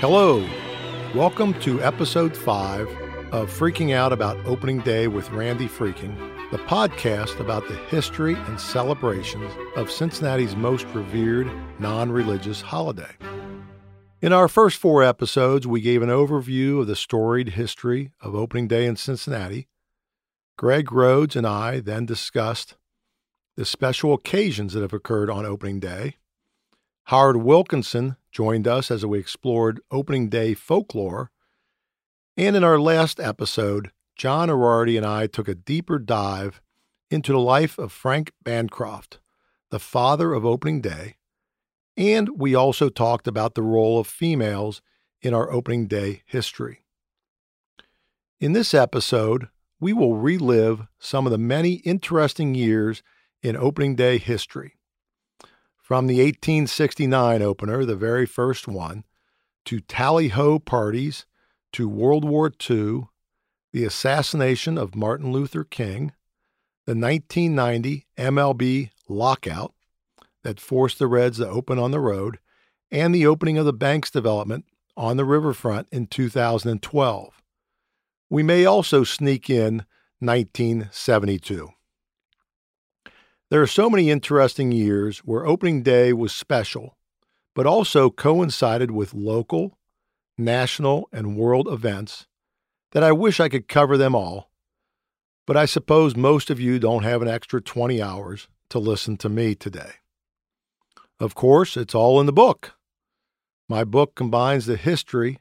Hello, welcome to episode 5 of Freaking Out About Opening Day with Randy Freking, the podcast about the history and celebrations of Cincinnati's most revered non religious holiday. In our first four episodes, we gave an overview of the storied history of opening day in Cincinnati. Greg Rhodes and I then discussed the special occasions that have occurred on opening day. Howard Wilkinson joined us as we explored opening day folklore. And in our last episode, John Erardi and I took a deeper dive into the life of Frank Bancroft, the father of opening day. And we also talked about the role of females in our opening day history. In this episode, we will relive some of the many interesting years in opening day history. From the 1869 opener, the very first one, to tally ho parties, to World War II, the assassination of Martin Luther King, the 1990 MLB lockout that forced the Reds to open on the road, and the opening of the Banks development on the riverfront in 2012. We may also sneak in 1972. There are so many interesting years where opening day was special, but also coincided with local, national, and world events that I wish I could cover them all. But I suppose most of you don't have an extra 20 hours to listen to me today. Of course, it's all in the book. My book combines the history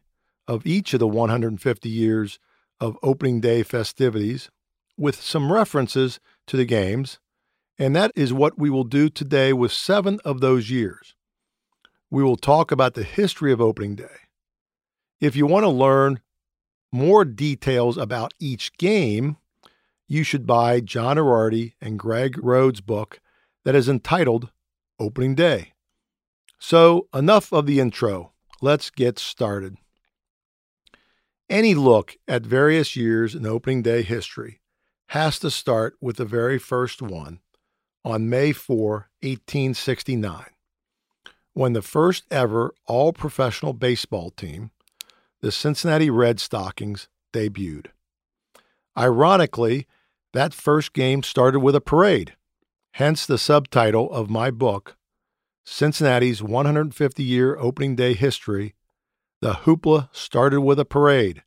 of each of the 150 years of opening day festivities with some references to the games and that is what we will do today with seven of those years. We will talk about the history of opening day. If you want to learn more details about each game, you should buy John Erardi and Greg Rhodes' book that is entitled Opening Day. So, enough of the intro. Let's get started. Any look at various years in opening day history has to start with the very first one, on May 4, 1869, when the first ever all professional baseball team, the Cincinnati Red Stockings, debuted. Ironically, that first game started with a parade, hence the subtitle of my book, Cincinnati's 150 year opening day history The Hoopla Started with a Parade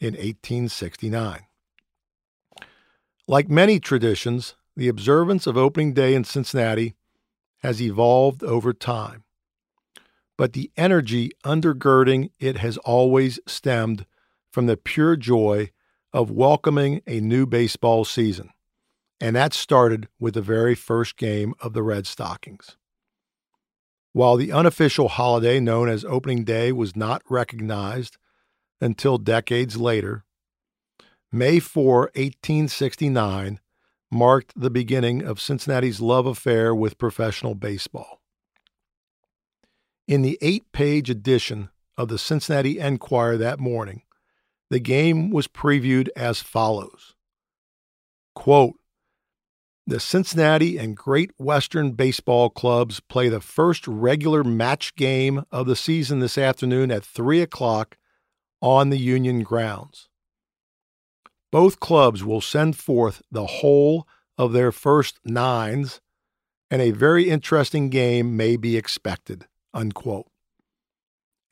in 1869. Like many traditions, the observance of opening day in Cincinnati has evolved over time, but the energy undergirding it has always stemmed from the pure joy of welcoming a new baseball season. And that started with the very first game of the Red Stockings. While the unofficial holiday known as Opening Day was not recognized until decades later, May 4, 1869 marked the beginning of Cincinnati's love affair with professional baseball. In the eight page edition of the Cincinnati Enquirer that morning, the game was previewed as follows Quote, The Cincinnati and Great Western baseball clubs play the first regular match game of the season this afternoon at 3 o'clock on the Union grounds. Both clubs will send forth the whole of their first nines, and a very interesting game may be expected. Unquote.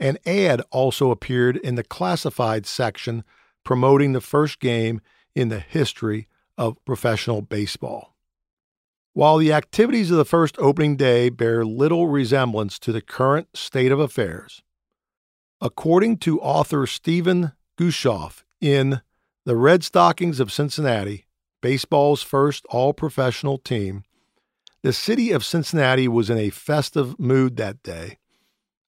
An ad also appeared in the classified section promoting the first game in the history of professional baseball. While the activities of the first opening day bear little resemblance to the current state of affairs, according to author Stephen Guschov in the Red Stockings of Cincinnati, baseball's first all professional team, the city of Cincinnati was in a festive mood that day,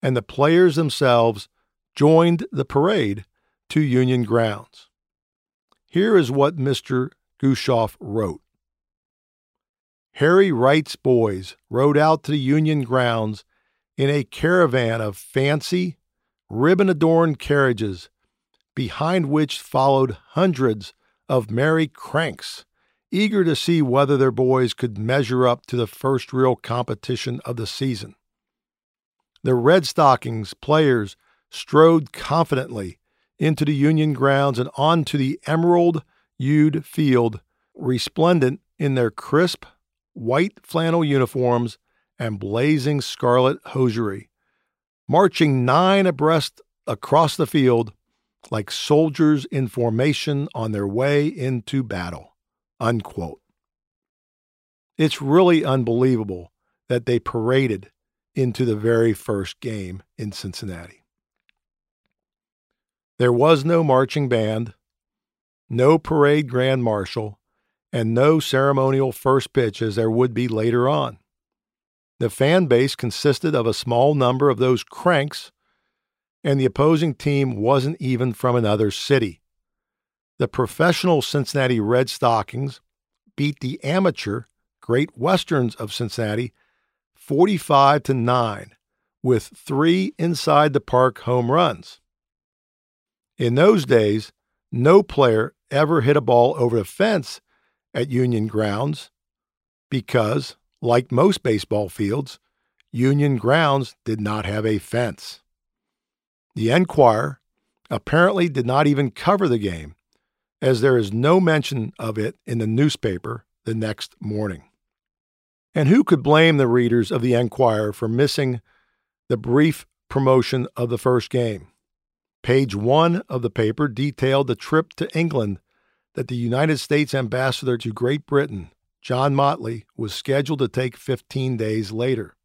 and the players themselves joined the parade to Union grounds. Here is what Mr. Guschov wrote Harry Wright's boys rode out to the Union grounds in a caravan of fancy, ribbon adorned carriages behind which followed hundreds of merry cranks, eager to see whether their boys could measure up to the first real competition of the season. The Red Stockings players strode confidently into the Union grounds and onto the emerald hued field, resplendent in their crisp white flannel uniforms and blazing scarlet hosiery, marching nine abreast across the field like soldiers in formation on their way into battle. Unquote. It's really unbelievable that they paraded into the very first game in Cincinnati. There was no marching band, no parade grand marshal, and no ceremonial first pitch as there would be later on. The fan base consisted of a small number of those cranks, and the opposing team wasn't even from another city. The professional Cincinnati Red Stockings beat the amateur Great Westerns of Cincinnati 45 to 9 with 3 inside the park home runs. In those days, no player ever hit a ball over the fence at Union grounds because, like most baseball fields, Union grounds did not have a fence. The Enquirer apparently did not even cover the game, as there is no mention of it in the newspaper the next morning. And who could blame the readers of the Enquirer for missing the brief promotion of the first game? Page one of the paper detailed the trip to England that the United States ambassador to Great Britain, John Motley, was scheduled to take 15 days later.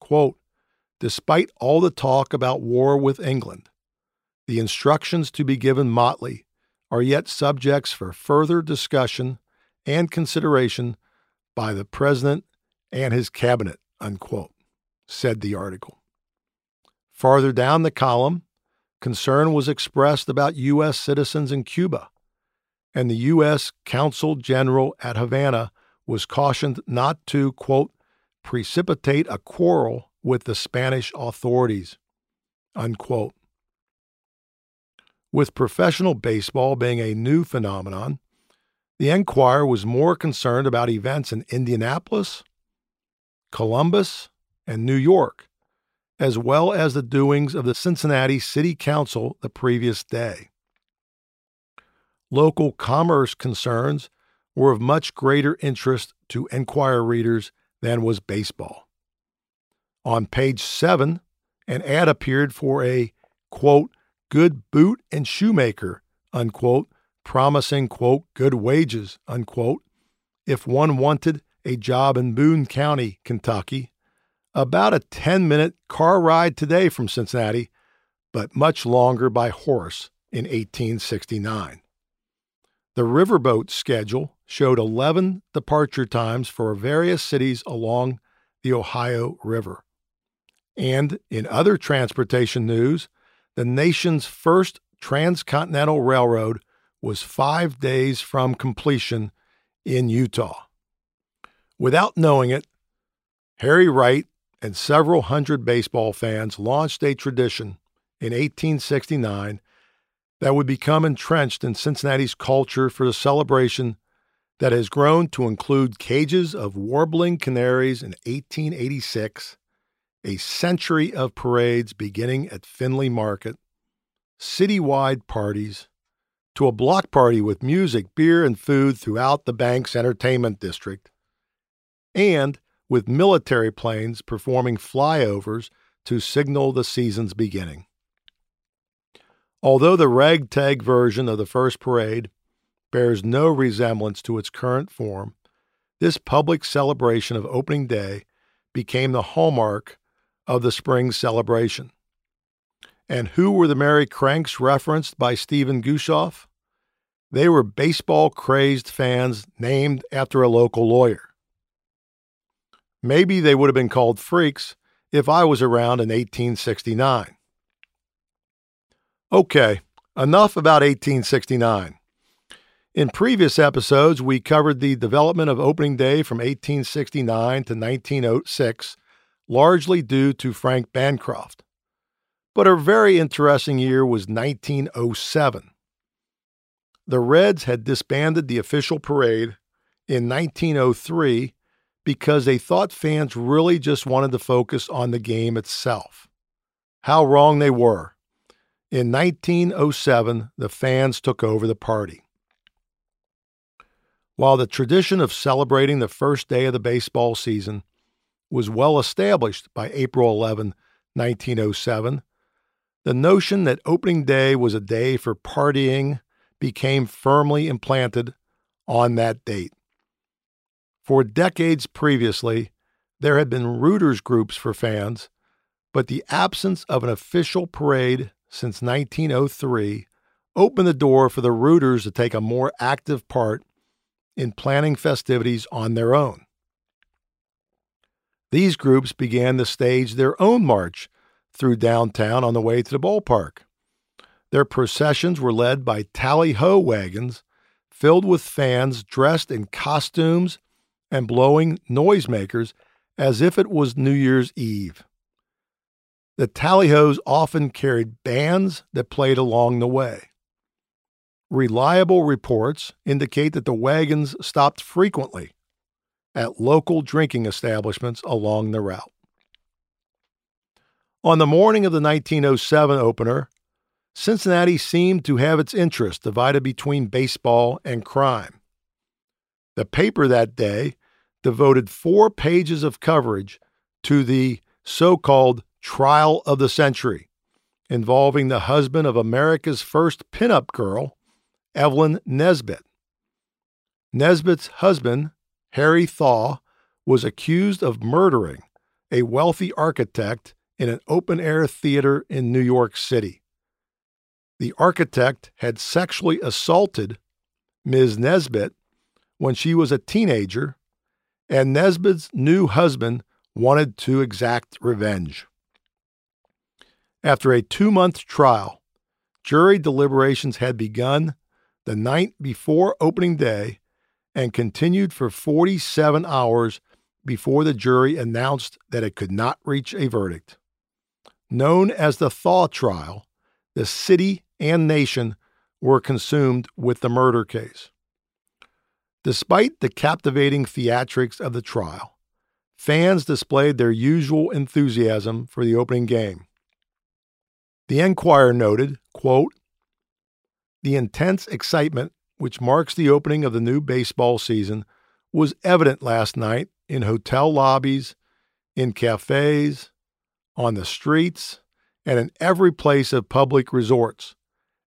Quote, Despite all the talk about war with England, the instructions to be given Motley are yet subjects for further discussion and consideration by the President and his cabinet, unquote, said the article. Farther down the column, concern was expressed about U.S. citizens in Cuba, and the U.S. Consul General at Havana was cautioned not to, quote, precipitate a quarrel with the Spanish authorities, unquote. With professional baseball being a new phenomenon, the Enquirer was more concerned about events in Indianapolis, Columbus, and New York, as well as the doings of the Cincinnati City Council the previous day. Local commerce concerns were of much greater interest to Enquirer readers than was baseball. On page 7, an ad appeared for a, quote, good boot and shoemaker, unquote, promising, quote, good wages, unquote, if one wanted a job in Boone County, Kentucky, about a 10 minute car ride today from Cincinnati, but much longer by horse in 1869. The riverboat schedule showed 11 departure times for various cities along the Ohio River. And in other transportation news, the nation's first transcontinental railroad was five days from completion in Utah. Without knowing it, Harry Wright and several hundred baseball fans launched a tradition in 1869 that would become entrenched in Cincinnati's culture for the celebration that has grown to include cages of warbling canaries in 1886, a century of parades beginning at Findlay Market, citywide parties, to a block party with music, beer, and food throughout the Banks entertainment district, and with military planes performing flyovers to signal the season's beginning. Although the ragtag version of the first parade bears no resemblance to its current form, this public celebration of opening day became the hallmark of the spring celebration. And who were the merry cranks referenced by Stephen Guschov? They were baseball crazed fans named after a local lawyer. Maybe they would have been called freaks if I was around in 1869. Okay, enough about 1869. In previous episodes, we covered the development of opening day from 1869 to 1906, largely due to Frank Bancroft. But a very interesting year was 1907. The Reds had disbanded the official parade in 1903 because they thought fans really just wanted to focus on the game itself. How wrong they were. In 1907, the fans took over the party. While the tradition of celebrating the first day of the baseball season was well established by April 11, 1907, the notion that opening day was a day for partying became firmly implanted on that date. For decades previously, there had been rooters groups for fans, but the absence of an official parade since 1903 opened the door for the rooters to take a more active part in planning festivities on their own. These groups began to stage their own march through downtown on the way to the ballpark. Their processions were led by tally ho wagons filled with fans dressed in costumes and blowing noisemakers as if it was New Year's Eve. The tallyhos often carried bands that played along the way. Reliable reports indicate that the wagons stopped frequently at local drinking establishments along the route. On the morning of the 1907 opener, Cincinnati seemed to have its interest divided between baseball and crime. The paper that day devoted four pages of coverage to the so called trial of the century, involving the husband of America's first pinup girl, Evelyn Nesbit. Nesbit's husband, Harry Thaw, was accused of murdering a wealthy architect in an open air theater in New York City. The architect had sexually assaulted Ms. Nesbit when she was a teenager, and Nesbit's new husband wanted to exact revenge. After a two month trial, jury deliberations had begun the night before opening day and continued for 47 hours before the jury announced that it could not reach a verdict. Known as the Thaw trial, the city and nation were consumed with the murder case. Despite the captivating theatrics of the trial, fans displayed their usual enthusiasm for the opening game. The Enquirer noted, quote, The intense excitement which marks the opening of the new baseball season was evident last night in hotel lobbies, in cafes, on the streets, and in every place of public resorts,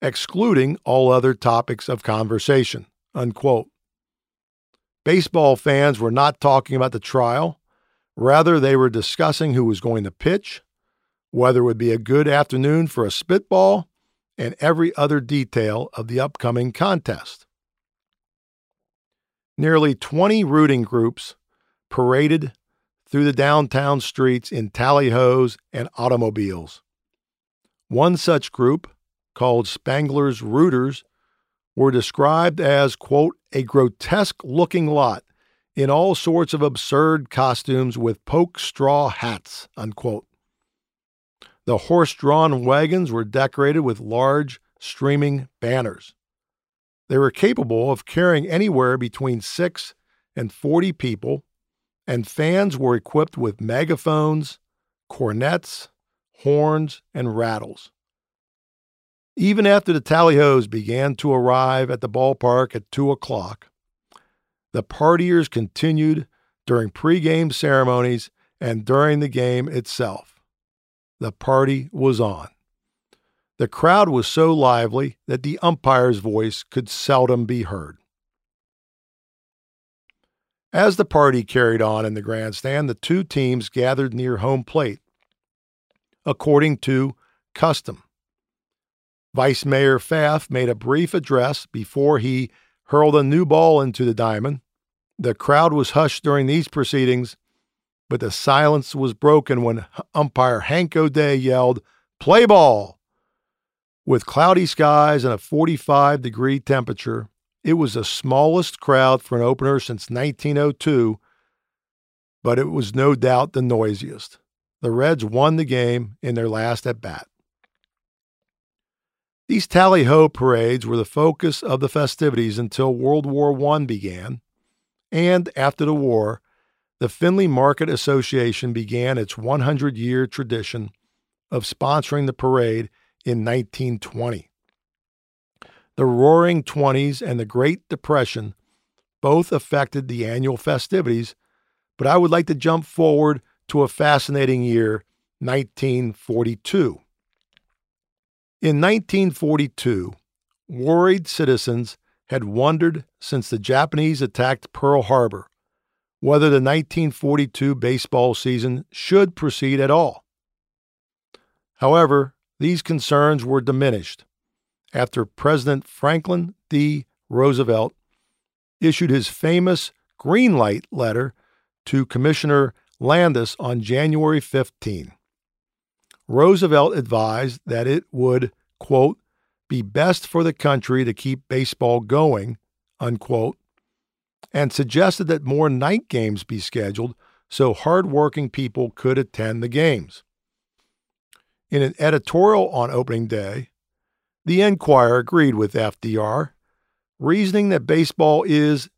excluding all other topics of conversation. Unquote. Baseball fans were not talking about the trial. Rather, they were discussing who was going to pitch, whether it would be a good afternoon for a spitball, and every other detail of the upcoming contest. Nearly 20 rooting groups paraded through the downtown streets in tallyhos and automobiles. One such group, called Spangler's Rooters, were described as, quote, a grotesque looking lot in all sorts of absurd costumes with poke straw hats, unquote. The horse drawn wagons were decorated with large, streaming banners. They were capable of carrying anywhere between six and 40 people and fans were equipped with megaphones, cornets, horns, and rattles. Even after the tallyhos began to arrive at the ballpark at 2 o'clock, the partiers continued during pregame ceremonies and during the game itself. The party was on. The crowd was so lively that the umpire's voice could seldom be heard. As the party carried on in the grandstand, the two teams gathered near home plate, according to custom. Vice Mayor Pfaff made a brief address before he hurled a new ball into the diamond. The crowd was hushed during these proceedings, but the silence was broken when umpire Hank O'Day yelled, Play ball! With cloudy skies and a 45 degree temperature, it was the smallest crowd for an opener since 1902, but it was no doubt the noisiest. The Reds won the game in their last at bat. These tally ho parades were the focus of the festivities until World War I began, and after the war, the Findlay Market Association began its 100 year tradition of sponsoring the parade in 1920. The Roaring Twenties and the Great Depression both affected the annual festivities, but I would like to jump forward to a fascinating year, 1942. In 1942, worried citizens had wondered since the Japanese attacked Pearl Harbor whether the 1942 baseball season should proceed at all. However, these concerns were diminished after President Franklin D. Roosevelt issued his famous green light letter to Commissioner Landis on January 15. Roosevelt advised that it would, quote, be best for the country to keep baseball going, unquote, and suggested that more night games be scheduled so hardworking people could attend the games. In an editorial on opening day, the Enquirer agreed with FDR, reasoning that baseball is,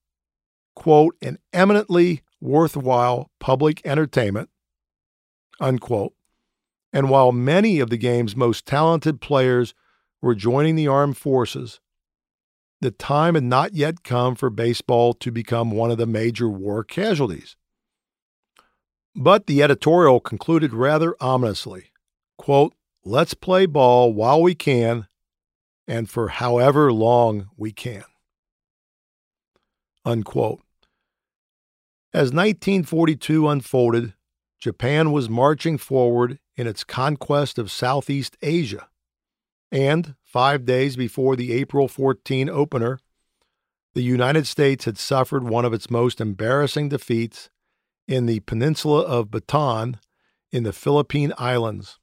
quote, an eminently worthwhile public entertainment, unquote. And while many of the game's most talented players were joining the armed forces, the time had not yet come for baseball to become one of the major war casualties. But the editorial concluded rather ominously quote, Let's play ball while we can and for however long we can. Unquote. As 1942 unfolded, Japan was marching forward in its conquest of Southeast Asia. And five days before the April 14 opener, the United States had suffered one of its most embarrassing defeats in the peninsula of Bataan in the Philippine Islands.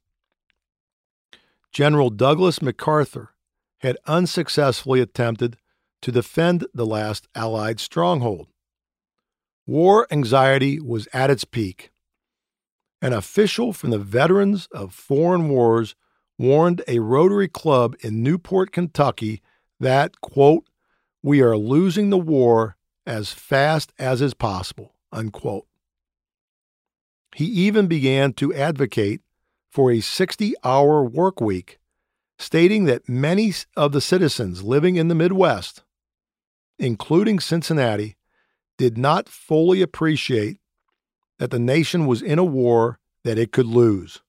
General Douglas MacArthur had unsuccessfully attempted to defend the last Allied stronghold. War anxiety was at its peak. An official from the Veterans of Foreign Wars warned a Rotary Club in Newport, Kentucky that, quote, we are losing the war as fast as is possible, unquote. He even began to advocate for a 60 hour work week, stating that many of the citizens living in the Midwest, including Cincinnati, did not fully appreciate that the nation was in a war that it could lose.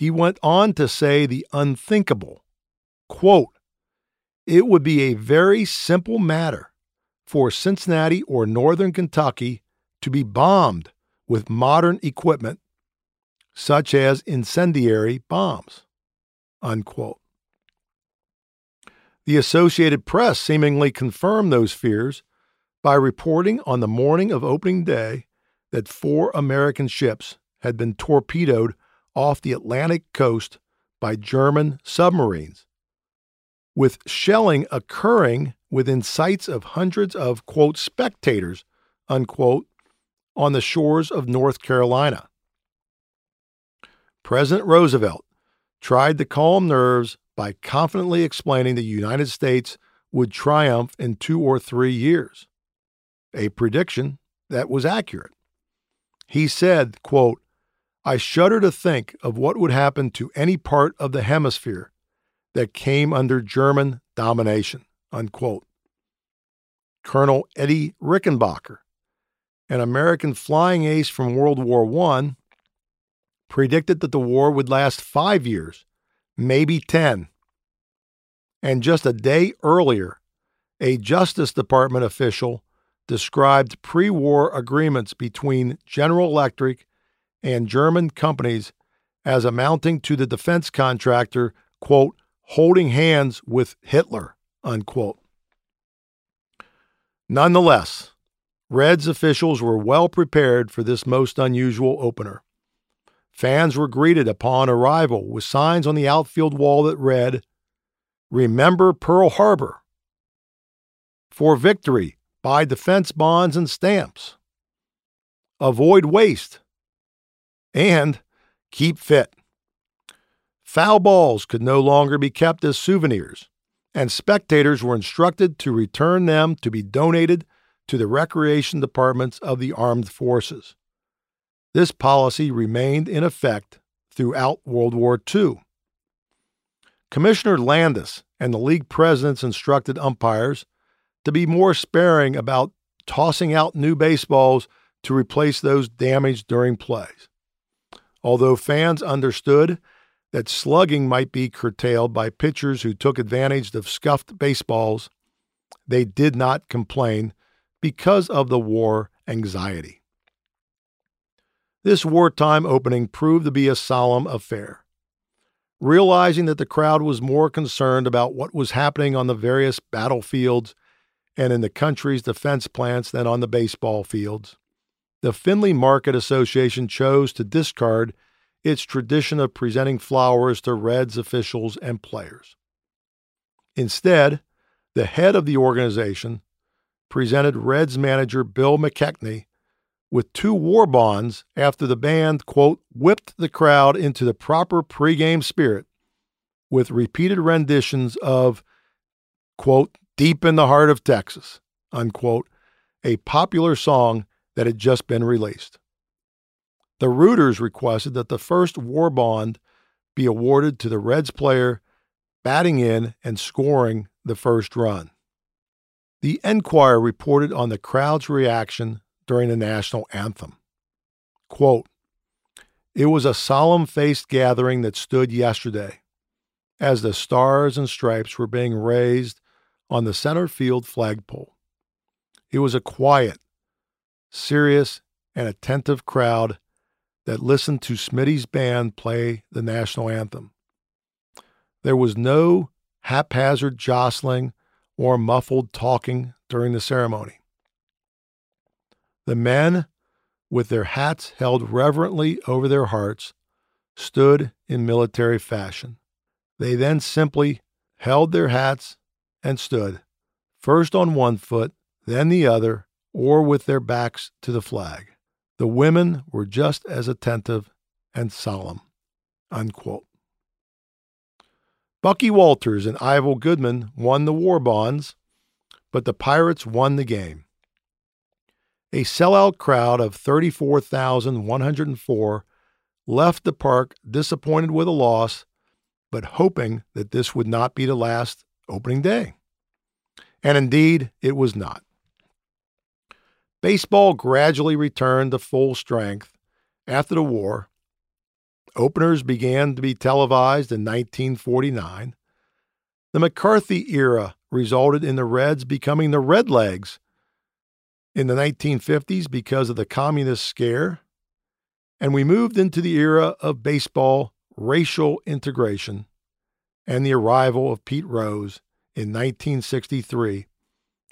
He went on to say the unthinkable quote, It would be a very simple matter for Cincinnati or Northern Kentucky to be bombed with modern equipment, such as incendiary bombs. Unquote. The Associated Press seemingly confirmed those fears by reporting on the morning of opening day that four American ships had been torpedoed off the Atlantic coast by German submarines, with shelling occurring within sights of hundreds of, quote, spectators, unquote, on the shores of North Carolina. President Roosevelt tried to calm nerves by confidently explaining the United States would triumph in two or three years, a prediction that was accurate. He said, quote, I shudder to think of what would happen to any part of the hemisphere that came under German domination. Unquote. Colonel Eddie Rickenbacker, an American flying ace from World War I, predicted that the war would last five years, maybe 10. And just a day earlier, a Justice Department official described pre war agreements between General Electric and German companies as amounting to the defense contractor, quote, holding hands with Hitler, unquote. Nonetheless, Reds officials were well prepared for this most unusual opener. Fans were greeted upon arrival with signs on the outfield wall that read, Remember Pearl Harbor. For victory, buy defense bonds and stamps. Avoid waste and keep fit. Foul balls could no longer be kept as souvenirs, and spectators were instructed to return them to be donated to the recreation departments of the armed forces. This policy remained in effect throughout World War II. Commissioner Landis and the league presidents instructed umpires to be more sparing about tossing out new baseballs to replace those damaged during plays. Although fans understood that slugging might be curtailed by pitchers who took advantage of scuffed baseballs, they did not complain because of the war anxiety. This wartime opening proved to be a solemn affair. Realizing that the crowd was more concerned about what was happening on the various battlefields and in the country's defense plants than on the baseball fields, the Findlay Market Association chose to discard its tradition of presenting flowers to Reds officials and players. Instead, the head of the organization presented Reds manager Bill McKechnie with two war bonds after the band, quote, whipped the crowd into the proper pregame spirit with repeated renditions of, quote, Deep in the Heart of Texas, unquote, a popular song that had just been released. The Rooters requested that the first war bond be awarded to the Reds player batting in and scoring the first run. The Enquirer reported on the crowd's reaction during the national anthem. Quote, it was a solemn faced gathering that stood yesterday as the stars and stripes were being raised on the center field flagpole. It was a quiet, serious, and attentive crowd that listened to Smitty's band play the national anthem. There was no haphazard jostling or muffled talking during the ceremony. The men, with their hats held reverently over their hearts, stood in military fashion. They then simply held their hats and stood, first on one foot, then the other, or with their backs to the flag. The women were just as attentive and solemn. Unquote. Bucky Walters and Ival Goodman won the war bonds, but the Pirates won the game. A sellout crowd of 34,104 left the park disappointed with a loss, but hoping that this would not be the last opening day. And indeed, it was not. Baseball gradually returned to full strength after the war. Openers began to be televised in 1949. The McCarthy era resulted in the Reds becoming the Redlegs in the 1950s because of the communist scare, and we moved into the era of baseball racial integration and the arrival of Pete Rose in 1963,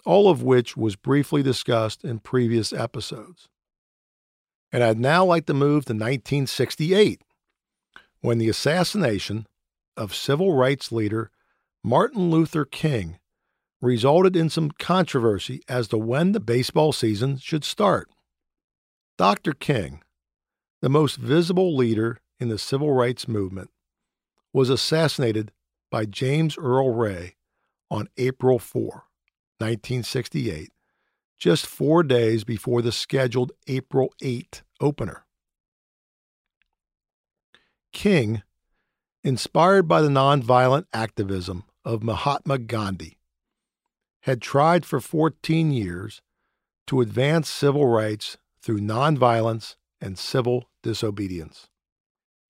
all of which was briefly discussed in previous episodes. And I'd now like to move to 1968, when the assassination of civil rights leader Martin Luther King resulted in some controversy as to when the baseball season should start. Dr. King, the most visible leader in the civil rights movement, was assassinated by James Earl Ray on April 4, 1968, just four days before the scheduled April 8 opener. King, inspired by the nonviolent activism of Mahatma Gandhi, had tried for 14 years to advance civil rights through nonviolence and civil disobedience.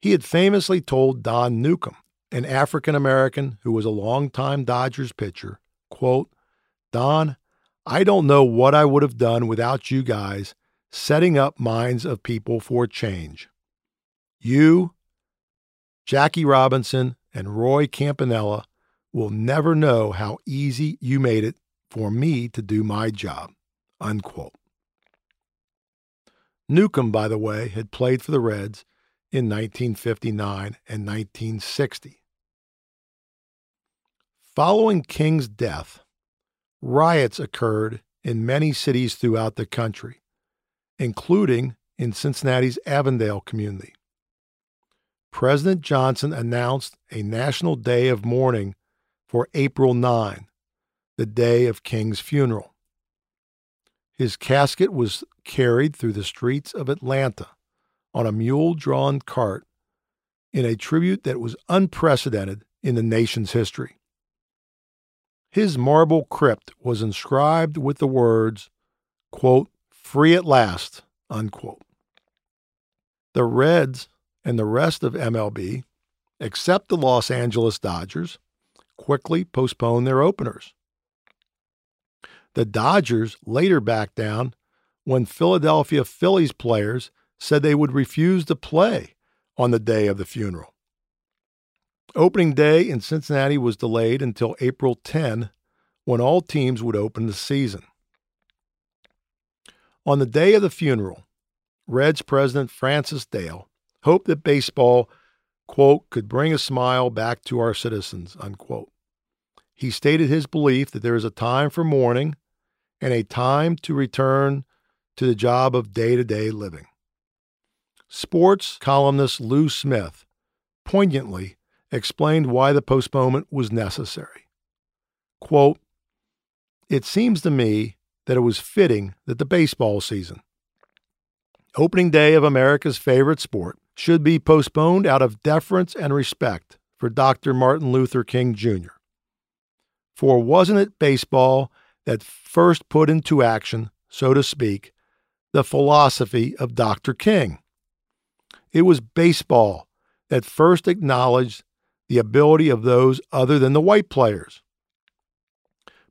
He had famously told Don Newcombe, an African American who was a longtime Dodgers pitcher, quote, Don, I don't know what I would have done without you guys setting up minds of people for change. You, Jackie Robinson, and Roy Campanella will never know how easy you made it for me to do my job. Unquote. Newcombe, by the way, had played for the Reds in 1959 and 1960. Following King's death, riots occurred in many cities throughout the country, including in Cincinnati's Avondale community. President Johnson announced a national day of mourning for April 9 the day of King's funeral. His casket was carried through the streets of Atlanta on a mule drawn cart in a tribute that was unprecedented in the nation's history. His marble crypt was inscribed with the words, quote, free at last, unquote. The Reds and the rest of MLB, except the Los Angeles Dodgers, quickly postponed their openers. The Dodgers later backed down when Philadelphia Phillies players said they would refuse to play on the day of the funeral. Opening day in Cincinnati was delayed until April 10 when all teams would open the season. On the day of the funeral, Reds president Francis Dale hoped that baseball, quote, could bring a smile back to our citizens, unquote. He stated his belief that there is a time for mourning and a time to return to the job of day to day living. Sports columnist Lou Smith poignantly explained why the postponement was necessary. Quote, It seems to me that it was fitting that the baseball season, opening day of America's favorite sport, should be postponed out of deference and respect for Dr. Martin Luther King Jr. For wasn't it baseball that first put into action, so to speak, the philosophy of Dr. King? It was baseball that first acknowledged the ability of those other than the white players.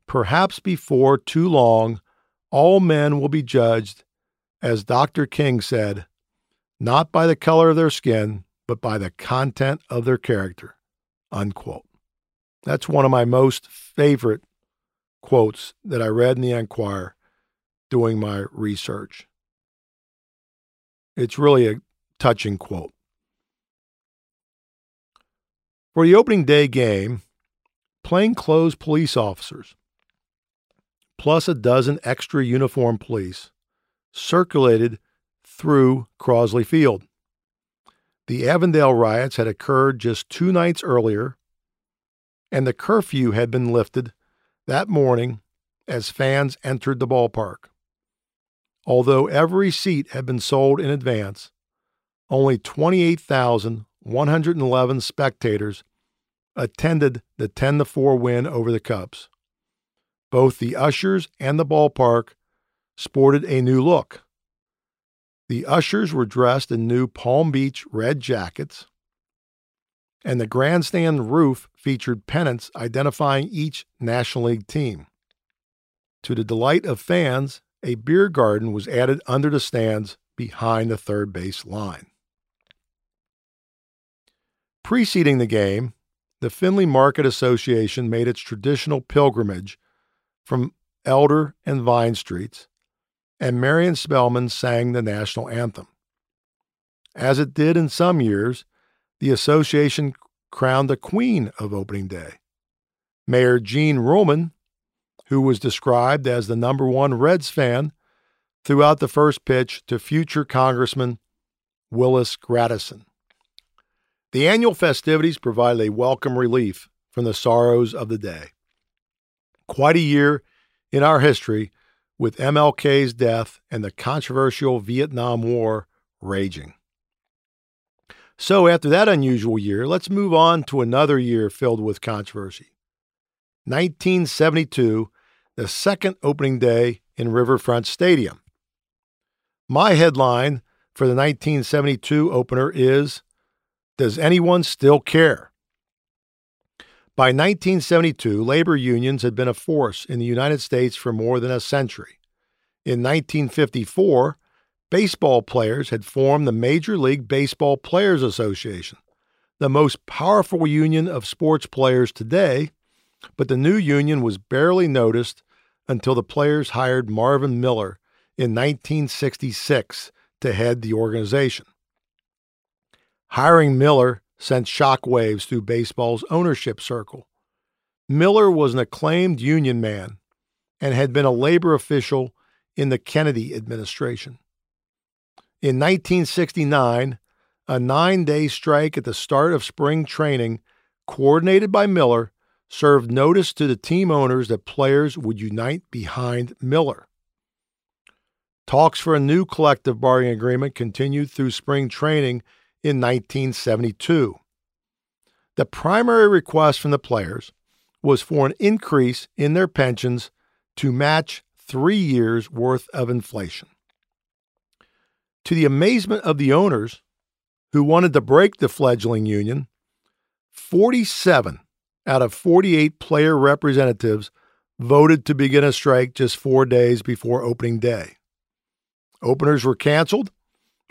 Perhaps before too long, all men will be judged, as Dr. King said, not by the color of their skin, but by the content of their character. Unquote. That's one of my most favorite quotes that I read in the Enquirer doing my research. It's really a touching quote. For the opening day game, plainclothes police officers, plus a dozen extra uniformed police, circulated through Crosley Field. The Avondale riots had occurred just two nights earlier, and the curfew had been lifted that morning as fans entered the ballpark. Although every seat had been sold in advance, only 28,111 spectators attended the 10 4 win over the Cubs. Both the ushers and the ballpark sported a new look. The ushers were dressed in new Palm Beach red jackets, and the grandstand roof featured pennants identifying each National League team. To the delight of fans, a beer garden was added under the stands behind the third base line. Preceding the game, the Findlay Market Association made its traditional pilgrimage from Elder and Vine Streets, and Marion Spellman sang the national anthem. As it did in some years, the association crowned the queen of opening day. Mayor Gene Ruehlmann, who was described as the number one Reds fan, threw out the first pitch to future Congressman Willis Gradison. The annual festivities provided a welcome relief from the sorrows of the day. Quite a year in our history with MLK's death and the controversial Vietnam War raging. So, after that unusual year, let's move on to another year filled with controversy. 1972, the second opening day in Riverfront Stadium. My headline for the 1972 opener is does anyone still care? By 1972, labor unions had been a force in the United States for more than a century. In 1954, baseball players had formed the Major League Baseball Players Association, the most powerful union of sports players today, but the new union was barely noticed until the players hired Marvin Miller in 1966 to head the organization. Hiring Miller sent shockwaves through baseball's ownership circle. Miller was an acclaimed union man and had been a labor official in the Kennedy administration. In 1969, a nine day strike at the start of spring training, coordinated by Miller, served notice to the team owners that players would unite behind Miller. Talks for a new collective bargaining agreement continued through spring training in 1972. The primary request from the players was for an increase in their pensions to match three years' worth of inflation. To the amazement of the owners, who wanted to break the fledgling union, 47 out of 48 player representatives voted to begin a strike just four days before opening day. Openers were canceled,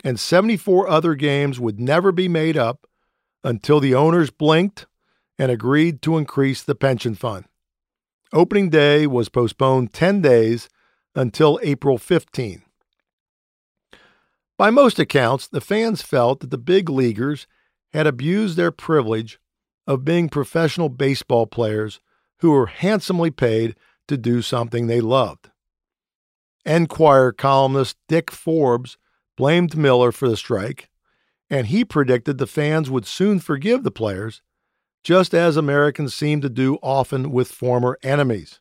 and 74 other games would never be made up until the owners blinked and agreed to increase the pension fund. Opening day was postponed 10 days until April 15. By most accounts, the fans felt that the big leaguers had abused their privilege of being professional baseball players who were handsomely paid to do something they loved. Enquirer columnist Dick Forbes blamed Miller for the strike, and he predicted the fans would soon forgive the players, just as Americans seem to do often with former enemies.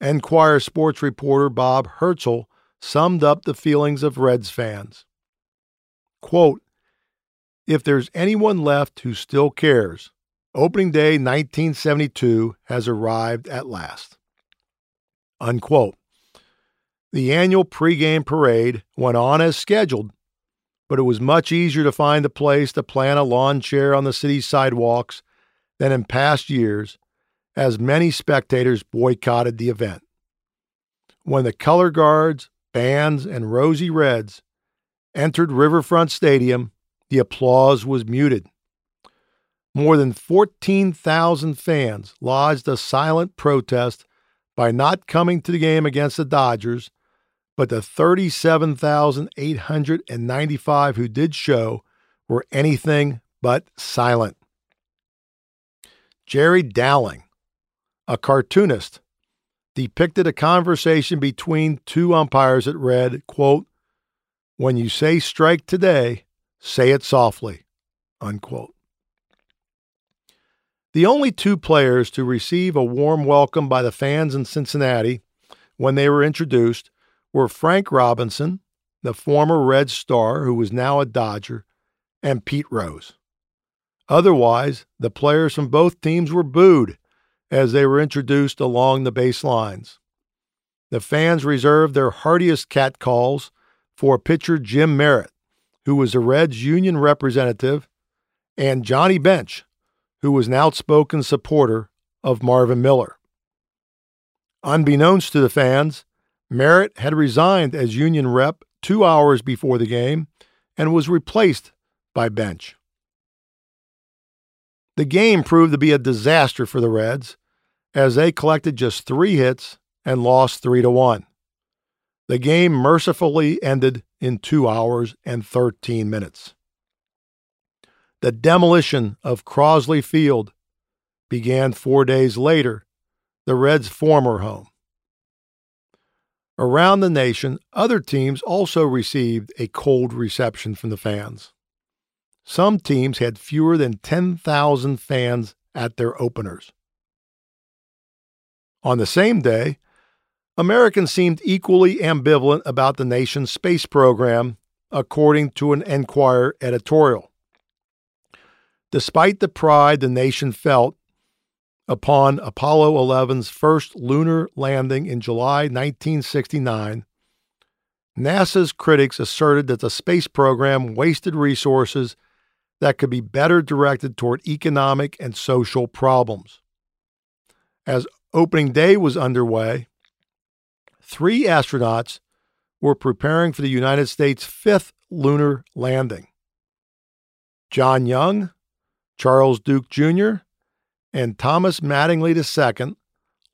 Enquirer sports reporter Bob Hertzel summed up the feelings of Reds fans. Quote, if there's anyone left who still cares, opening day 1972 has arrived at last. Unquote. The annual pregame parade went on as scheduled, but it was much easier to find a place to plant a lawn chair on the city's sidewalks than in past years, as many spectators boycotted the event. When the color guards, bands, and rosy reds entered Riverfront Stadium, the applause was muted. More than 14,000 fans lodged a silent protest by not coming to the game against the Dodgers, but the 37,895 who did show were anything but silent. Jerry Dowling, a cartoonist, depicted a conversation between two umpires that read, quote, When you say strike today, say it softly, unquote. The only two players to receive a warm welcome by the fans in Cincinnati when they were introduced were Frank Robinson, the former Red star who was now a Dodger, and Pete Rose. Otherwise, the players from both teams were booed as they were introduced along the base lines. The fans reserved their heartiest catcalls for pitcher Jim Merritt, who was the Reds' union representative, and Johnny Bench, who was an outspoken supporter of Marvin Miller. Unbeknownst to the fans, Merritt had resigned as union rep two hours before the game and was replaced by Bench. The game proved to be a disaster for the Reds, as they collected just three hits and lost 3 to 1. The game mercifully ended in 2 hours and 13 minutes the demolition of Crosley Field began four days later, the Reds' former home. Around the nation, other teams also received a cold reception from the fans. Some teams had fewer than 10,000 fans at their openers. On the same day, Americans seemed equally ambivalent about the nation's space program, according to an Enquirer editorial. Despite the pride the nation felt upon Apollo 11's first lunar landing in July 1969, NASA's critics asserted that the space program wasted resources that could be better directed toward economic and social problems. As opening day was underway, three astronauts were preparing for the United States' fifth lunar landing. John Young, Charles Duke Jr., and Thomas Mattingly II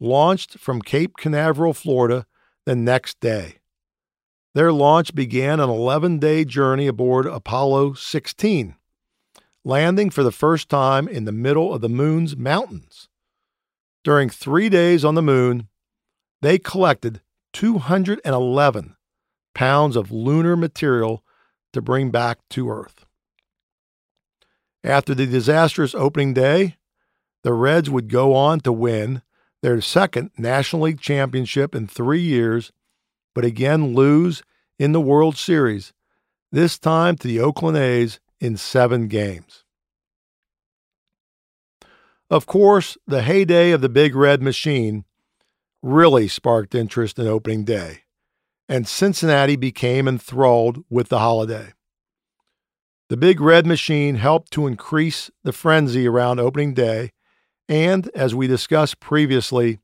launched from Cape Canaveral, Florida, the next day. Their launch began an 11 day journey aboard Apollo 16, landing for the first time in the middle of the moon's mountains. During three days on the moon, they collected 211 pounds of lunar material to bring back to Earth. After the disastrous opening day, the Reds would go on to win their second National League championship in three years, but again lose in the World Series, this time to the Oakland A's in seven games. Of course, the heyday of the Big Red Machine really sparked interest in opening day, and Cincinnati became enthralled with the holiday. The Big Red Machine helped to increase the frenzy around opening day, and as we discussed previously,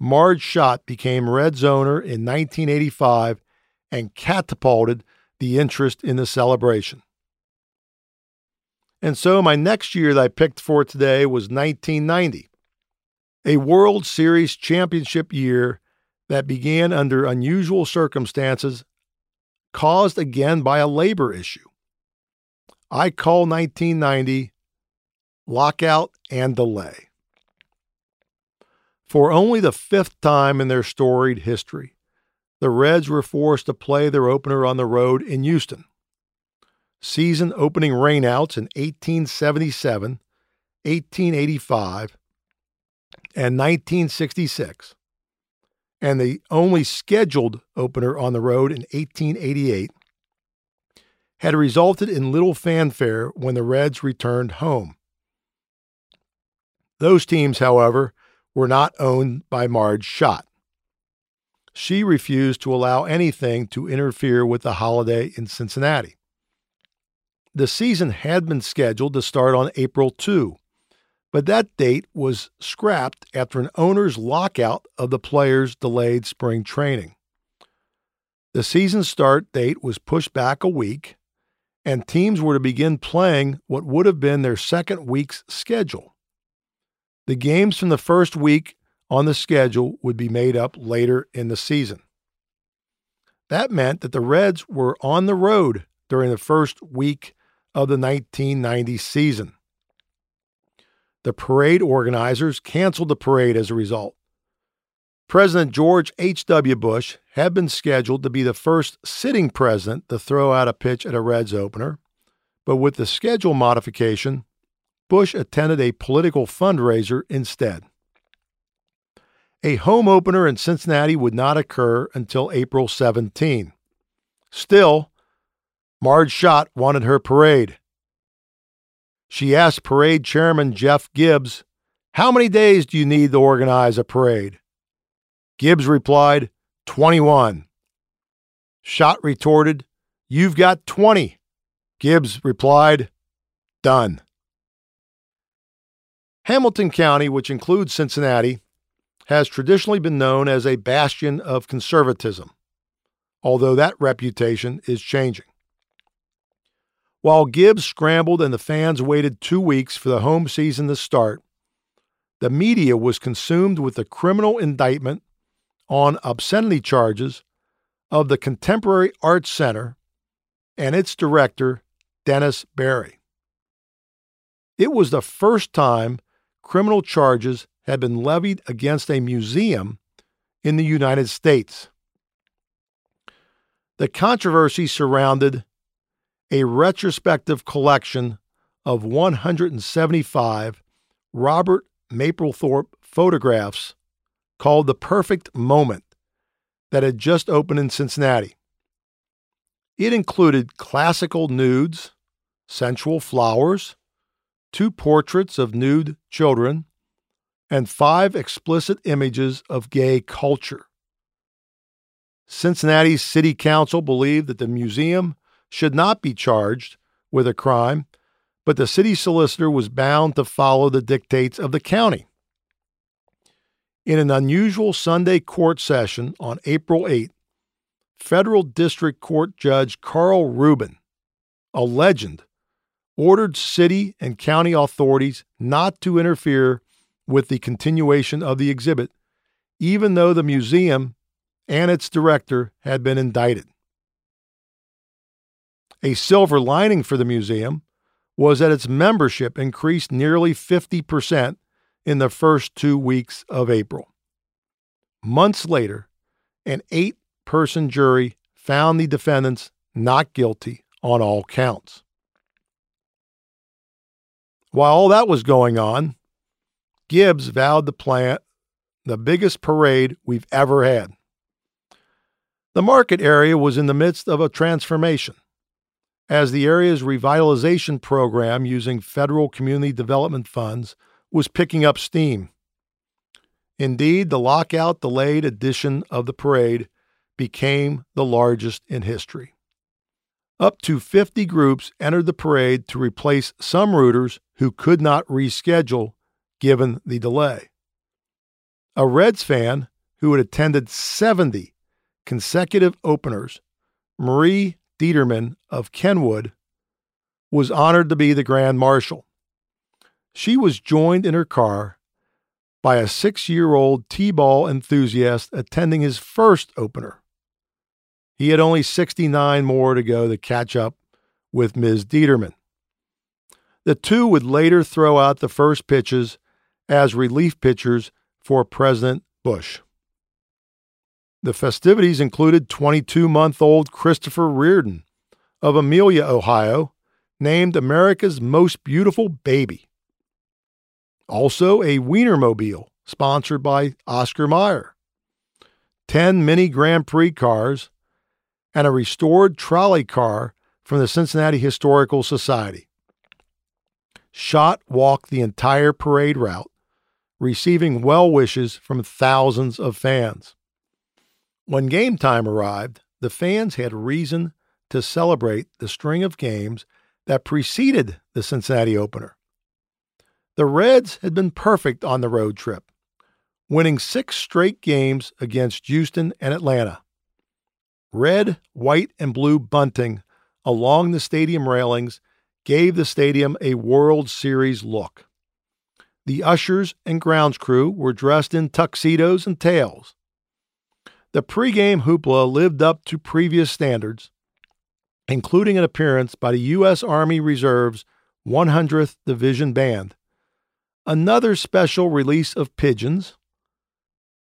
Marge Schott became Reds owner in 1985 and catapulted the interest in the celebration. And so my next year that I picked for today was 1990, a World Series championship year that began under unusual circumstances caused again by a labor issue. I call 1990 lockout and delay. For only the fifth time in their storied history, the Reds were forced to play their opener on the road in Houston. Season opening rainouts in 1877, 1885, and 1966, and the only scheduled opener on the road in 1888 had resulted in little fanfare when the Reds returned home. Those teams, however, were not owned by Marge Schott. She refused to allow anything to interfere with the holiday in Cincinnati. The season had been scheduled to start on April 2, but that date was scrapped after an owner's lockout of the players delayed spring training. The season start date was pushed back a week, and teams were to begin playing what would have been their second week's schedule. The games from the first week on the schedule would be made up later in the season. That meant that the Reds were on the road during the first week of the 1990 season. The parade organizers canceled the parade as a result. President George H.W. Bush had been scheduled to be the first sitting president to throw out a pitch at a Reds opener, but with the schedule modification, Bush attended a political fundraiser instead. A home opener in Cincinnati would not occur until April 17. Still, Marge Schott wanted her parade. She asked parade chairman Jeff Gibbs, How many days do you need to organize a parade? Gibbs replied, 21. Schott retorted, You've got 20. Gibbs replied, Done. Hamilton County, which includes Cincinnati, has traditionally been known as a bastion of conservatism, although that reputation is changing. While Gibbs scrambled and the fans waited two weeks for the home season to start, the media was consumed with the criminal indictment on obscenity charges of the Contemporary Arts Center and its director, Dennis Barrie. It was the first time criminal charges had been levied against a museum in the United States. The controversy surrounded a retrospective collection of 175 Robert Mapplethorpe photographs called The Perfect Moment that had just opened in Cincinnati. It included classical nudes, sensual flowers, two portraits of nude children, and five explicit images of gay culture. Cincinnati's City Council believed that the museum should not be charged with a crime, but the city solicitor was bound to follow the dictates of the county. In an unusual Sunday court session on April 8, Federal District Court Judge Carl Rubin, a legend, ordered city and county authorities not to interfere with the continuation of the exhibit, even though the museum and its director had been indicted. A silver lining for the museum was that its membership increased nearly 50% in the first two weeks of April. Months later, an eight person jury found the defendants not guilty on all counts. While all that was going on, Gibbs vowed to plant the biggest parade we've ever had. The market area was in the midst of a transformation as the area's revitalization program using federal community development funds was picking up steam. Indeed, the lockout delayed edition of the parade became the largest in history. Up to 50 groups entered the parade to replace some rooters who could not reschedule given the delay. A Reds fan who had attended 70 consecutive openers, Marie Dieterman of Kenwood, was honored to be the Grand Marshal. She was joined in her car by a six year old T ball enthusiast attending his first opener. He had only 69 more to go to catch up with Ms. Dieterman. The two would later throw out the first pitches as relief pitchers for President Bush. The festivities included 22 month old Christopher Reardon of Amelia, Ohio, named America's Most Beautiful Baby. Also, a Wienermobile sponsored by Oscar Mayer, 10 mini Grand Prix cars, and a restored trolley car from the Cincinnati Historical Society. Schott walked the entire parade route, receiving well wishes from thousands of fans. When game time arrived, the fans had reason to celebrate the string of games that preceded the Cincinnati opener. The Reds had been perfect on the road trip, winning six straight games against Houston and Atlanta. Red, white, and blue bunting along the stadium railings gave the stadium a World Series look. The ushers and grounds crew were dressed in tuxedos and tails. The pregame hoopla lived up to previous standards, including an appearance by the U.S. Army Reserve's 100th Division Band, another special release of pigeons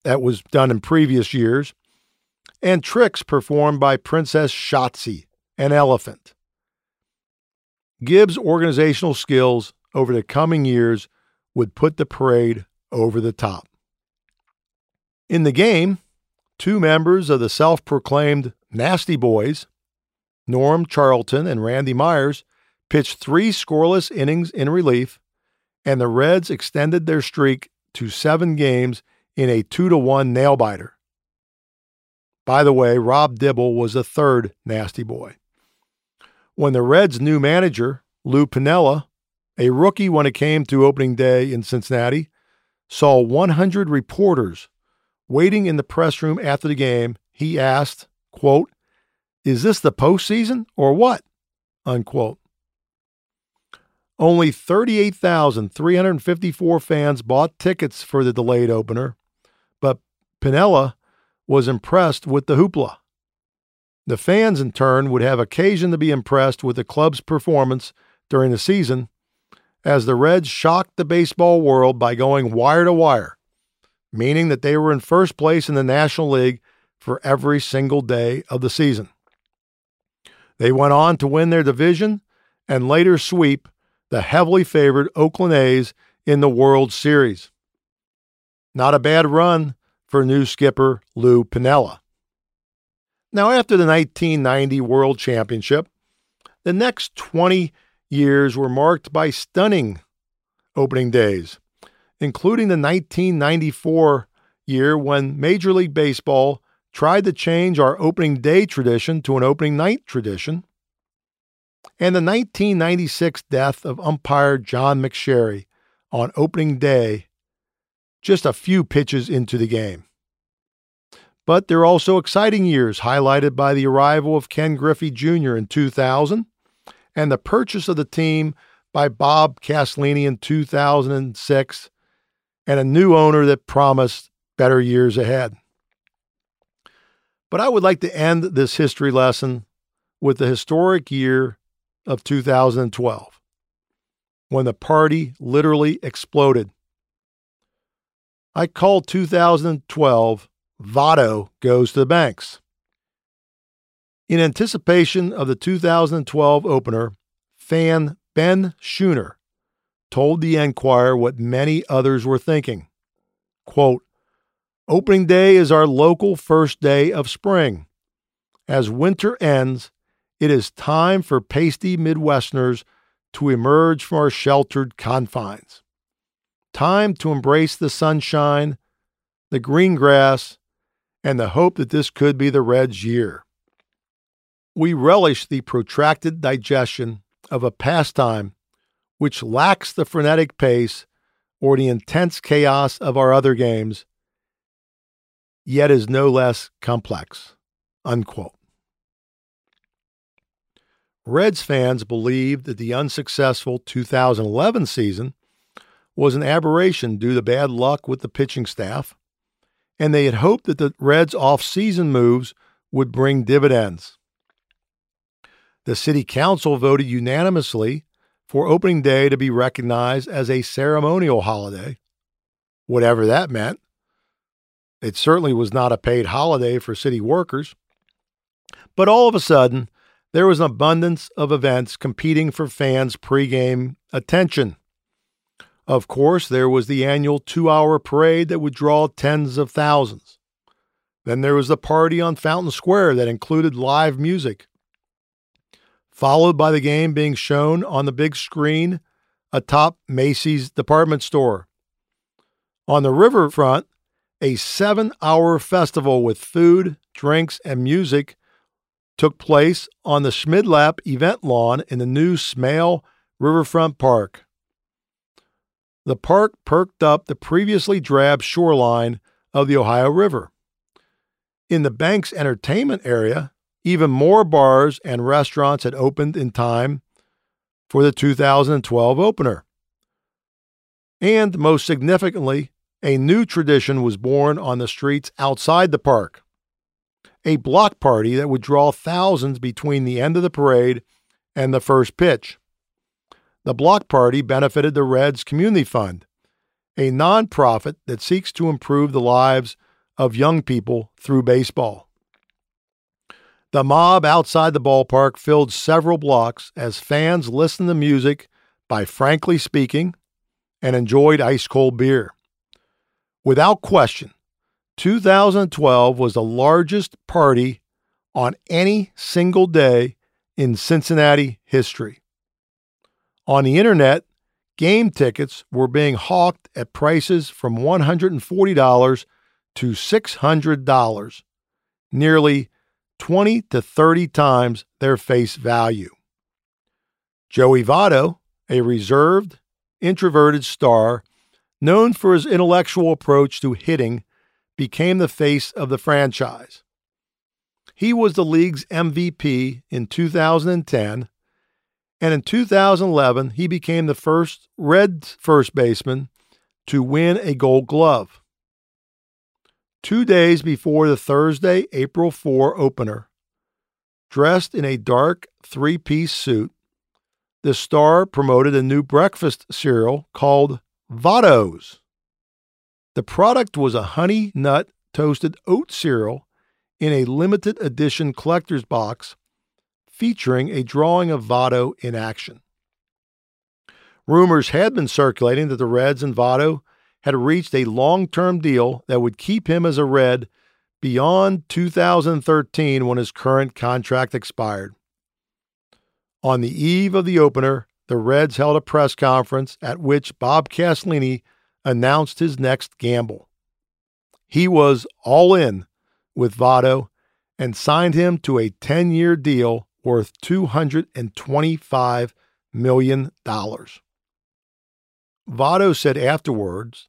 that was done in previous years, and tricks performed by Princess Shotzi, an elephant. Gibbs' organizational skills over the coming years would put the parade over the top. In the game, two members of the self proclaimed Nasty Boys, Norm Charlton and Randy Myers, pitched three scoreless innings in relief, and the Reds extended their streak to seven games in a 2 to 1 nail biter. By the way, Rob Dibble was the third nasty boy. When the Reds' new manager, Lou Piniella, a rookie when it came to opening day in Cincinnati, saw 100 reporters waiting in the press room after the game, he asked, quote, Is this the postseason or what? Unquote. Only 38,354 fans bought tickets for the delayed opener, but Piniella was impressed with the hoopla. The fans, in turn, would have occasion to be impressed with the club's performance during the season as the Reds shocked the baseball world by going wire to wire, meaning that they were in first place in the National League for every single day of the season. They went on to win their division and later sweep the heavily favored Oakland A's in the World Series. Not a bad run for new skipper Lou Piniella. Now, after the 1990 World Championship, the next 20 years were marked by stunning opening days, including the 1994 year when Major League Baseball tried to change our opening day tradition to an opening night tradition, and the 1996 death of umpire John McSherry on opening day just a few pitches into the game. But there are also exciting years highlighted by the arrival of Ken Griffey Jr. in 2000 and the purchase of the team by Bob Castellini in 2006 and a new owner that promised better years ahead. But I would like to end this history lesson with the historic year of 2012 when the party literally exploded I call 2012 Votto Goes to the Banks. In anticipation of the 2012 opener, fan Ben Schooner told the Enquirer what many others were thinking. Quote, Opening day is our local first day of spring. As winter ends, it is time for pasty Midwesterners to emerge from our sheltered confines. Time to embrace the sunshine, the green grass, and the hope that this could be the Reds' year. We relish the protracted digestion of a pastime which lacks the frenetic pace or the intense chaos of our other games, yet is no less complex. Unquote. Reds fans believed that the unsuccessful 2011 season was an aberration due to bad luck with the pitching staff, and they had hoped that the Reds' off-season moves would bring dividends. The city council voted unanimously for opening day to be recognized as a ceremonial holiday, whatever that meant. It certainly was not a paid holiday for city workers. But all of a sudden, there was an abundance of events competing for fans' pregame attention. Of course, there was the annual two hour parade that would draw tens of thousands. Then there was the party on Fountain Square that included live music, followed by the game being shown on the big screen atop Macy's department store. On the riverfront, a seven hour festival with food, drinks, and music took place on the Schmidlapp event lawn in the new Smale Riverfront Park. The park perked up the previously drab shoreline of the Ohio River. In the Banks entertainment area, even more bars and restaurants had opened in time for the 2012 opener. And most significantly, a new tradition was born on the streets outside the park a block party that would draw thousands between the end of the parade and the first pitch. The block party benefited the Reds Community Fund, a nonprofit that seeks to improve the lives of young people through baseball. The mob outside the ballpark filled several blocks as fans listened to music by Frankly Speaking and enjoyed ice cold beer. Without question, 2012 was the largest party on any single day in Cincinnati history. On the internet, game tickets were being hawked at prices from $140 to $600, nearly 20 to 30 times their face value. Joey Votto, a reserved, introverted star known for his intellectual approach to hitting became the face of the franchise. He was the league's MVP in 2010, and in 2011, he became the first Reds first baseman to win a gold glove. Two days before the Thursday, April 4 opener, dressed in a dark three piece suit, the star promoted a new breakfast cereal called Votto's. The product was a honey nut toasted oat cereal in a limited edition collector's box featuring a drawing of Votto in action. Rumors had been circulating that the Reds and Votto had reached a long term deal that would keep him as a Red beyond 2013 when his current contract expired. On the eve of the opener, the Reds held a press conference at which Bob Castellini announced his next gamble. He was all in with Votto and signed him to a 10 year deal worth $225 million. Votto said afterwards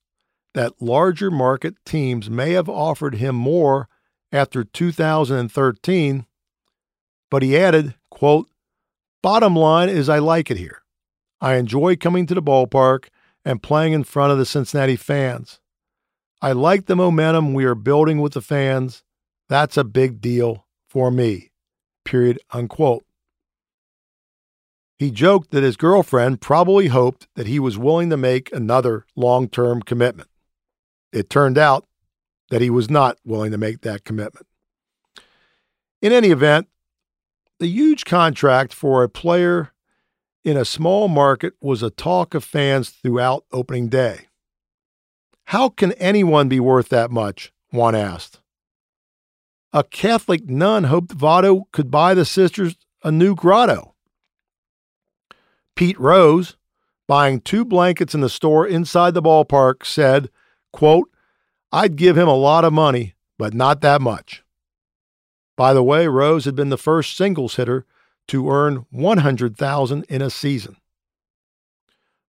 that larger market teams may have offered him more after 2013, but he added, quote, Bottom line is I like it here. I enjoy coming to the ballpark and playing in front of the Cincinnati fans. I like the momentum we are building with the fans. That's a big deal for me. Period. Unquote. He joked that his girlfriend probably hoped that he was willing to make another long term commitment. It turned out that he was not willing to make that commitment. In any event, the huge contract for a player in a small market was a talk of fans throughout opening day. How can anyone be worth that much? One asked. A Catholic nun hoped Votto could buy the sisters a new grotto. Pete Rose, buying two blankets in the store inside the ballpark, said, quote, I'd give him a lot of money, but not that much. By the way, Rose had been the first singles hitter to earn 100,000 in a season.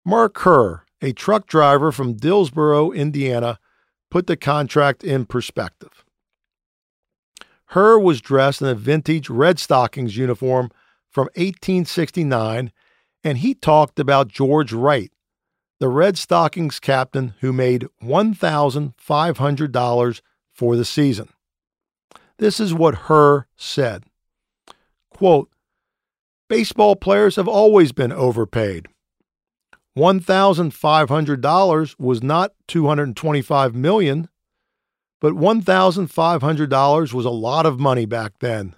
Mark Herr, a truck driver from Dillsboro, Indiana, put the contract in perspective. Herr was dressed in a vintage Red Stockings uniform from 1869, and he talked about George Wright, the Red Stockings captain who made $1,500 for the season. This is what Herr said. Quote, Baseball players have always been overpaid. $1,500 was not $225 million, but $1,500 was a lot of money back then.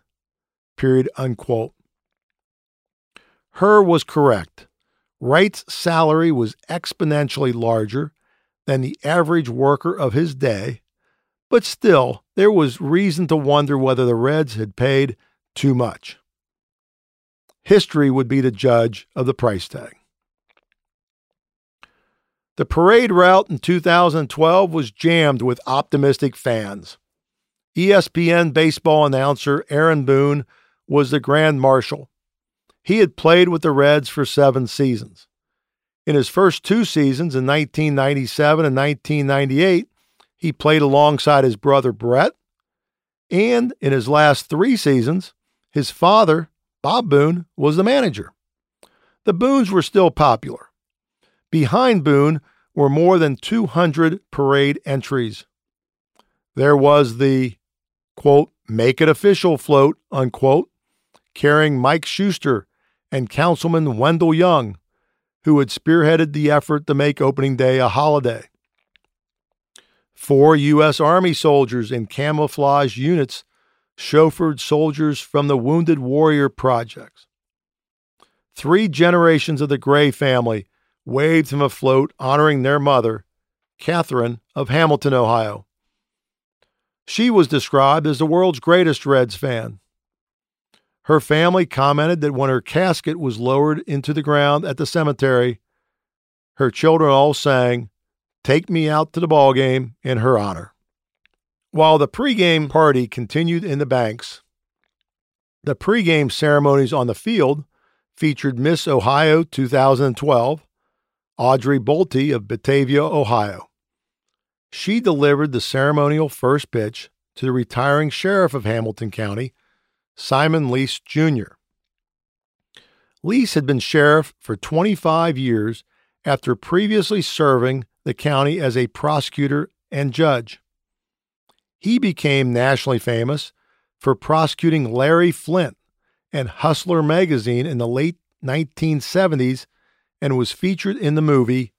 Period, unquote. Herr was correct. Wright's salary was exponentially larger than the average worker of his day, but still, there was reason to wonder whether the Reds had paid too much. History would be the judge of the price tag. The parade route in 2012 was jammed with optimistic fans. ESPN baseball announcer Aaron Boone was the grand marshal. He had played with the Reds for seven seasons. In his first two seasons in 1997 and 1998, he played alongside his brother Brett. And in his last three seasons, his father, Bob Boone, was the manager. The Boones were still popular. Behind Boone were more than 200 parade entries. There was the, quote, make it official float, unquote, carrying Mike Schuster and Councilman Wendell Young, who had spearheaded the effort to make opening day a holiday. Four U.S. Army soldiers in camouflage units chauffeured soldiers from the Wounded Warrior Projects. Three generations of the Gray family waved him a float honoring their mother, Catherine of Hamilton, Ohio. She was described as the world's greatest Reds fan. Her family commented that when her casket was lowered into the ground at the cemetery, her children all sang, Take Me Out to the Ball Game in her honor. While the pregame party continued in the banks, the pregame ceremonies on the field featured Miss Ohio 2012, Audrey Bolte of Batavia, Ohio. She delivered the ceremonial first pitch to the retiring sheriff of Hamilton County, Simon Leis Jr. Leis had been sheriff for 25 years after previously serving the county as a prosecutor and judge. He became nationally famous for prosecuting Larry Flynt and Hustler magazine in the late 1970s and was featured in the movie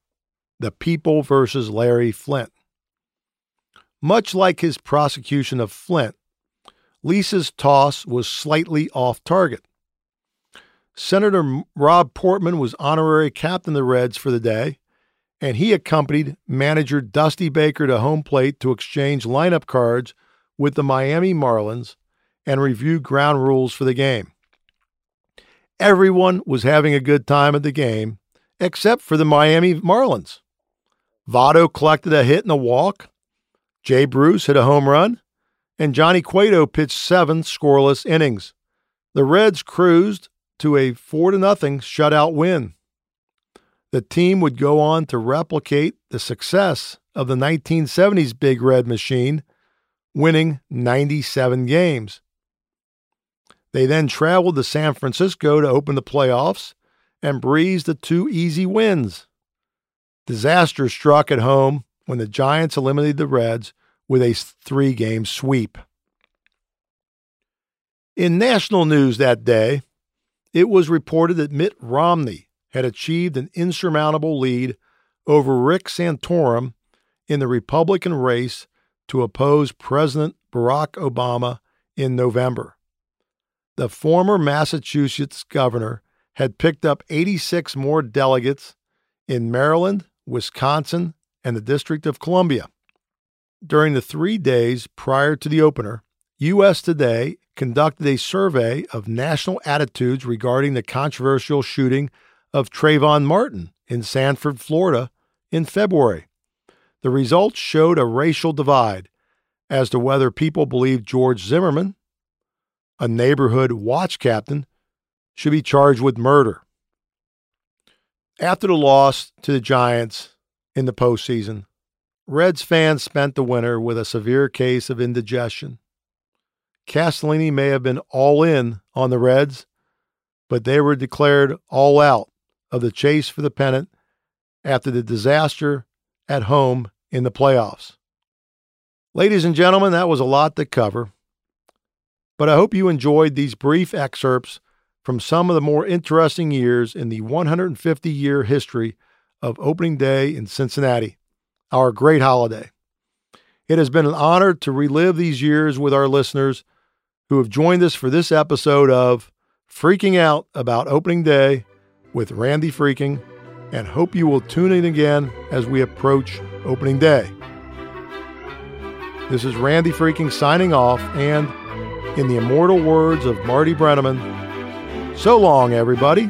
The People versus Larry Flynt. Much like his prosecution of Flynt, Leis's toss was slightly off target. Senator Rob Portman was honorary captain of the Reds for the day, and he accompanied manager Dusty Baker to home plate to exchange lineup cards with the Miami Marlins and review ground rules for the game. Everyone was having a good time at the game, except for the Miami Marlins. Votto collected a hit and a walk. Jay Bruce hit a home run. And Johnny Cueto pitched seven scoreless innings. The Reds cruised to a 4 0 shutout win. The team would go on to replicate the success of the 1970s Big Red Machine, winning 97 games. They then traveled to San Francisco to open the playoffs and breezed the two easy wins. Disaster struck at home when the Giants eliminated the Reds with a three game sweep. In national news that day, it was reported that Mitt Romney had achieved an insurmountable lead over Rick Santorum in the Republican race to oppose President Barack Obama in November. The former Massachusetts governor had picked up 86 more delegates in Maryland, Wisconsin, and the District of Columbia. During the three days prior to the opener, U.S. Today conducted a survey of national attitudes regarding the controversial shooting of Trayvon Martin in Sanford, Florida in February. The results showed a racial divide as to whether people believed George Zimmerman, a neighborhood watch captain, should be charged with murder. After the loss to the Giants in the postseason, Reds fans spent the winter with a severe case of indigestion. Castellini may have been all in on the Reds, but they were declared all out of the chase for the pennant after the disaster at home in the playoffs. Ladies and gentlemen, that was a lot to cover, but I hope you enjoyed these brief excerpts from some of the more interesting years in the 150 year history of opening day in Cincinnati, our great holiday. It has been an honor to relive these years with our listeners who have joined us for this episode of Freaking Out About Opening Day with Randy Freking, and hope you will tune in again as we approach opening day. This is Randy Freking signing off, and in the immortal words of Marty Brennaman, so long, everybody.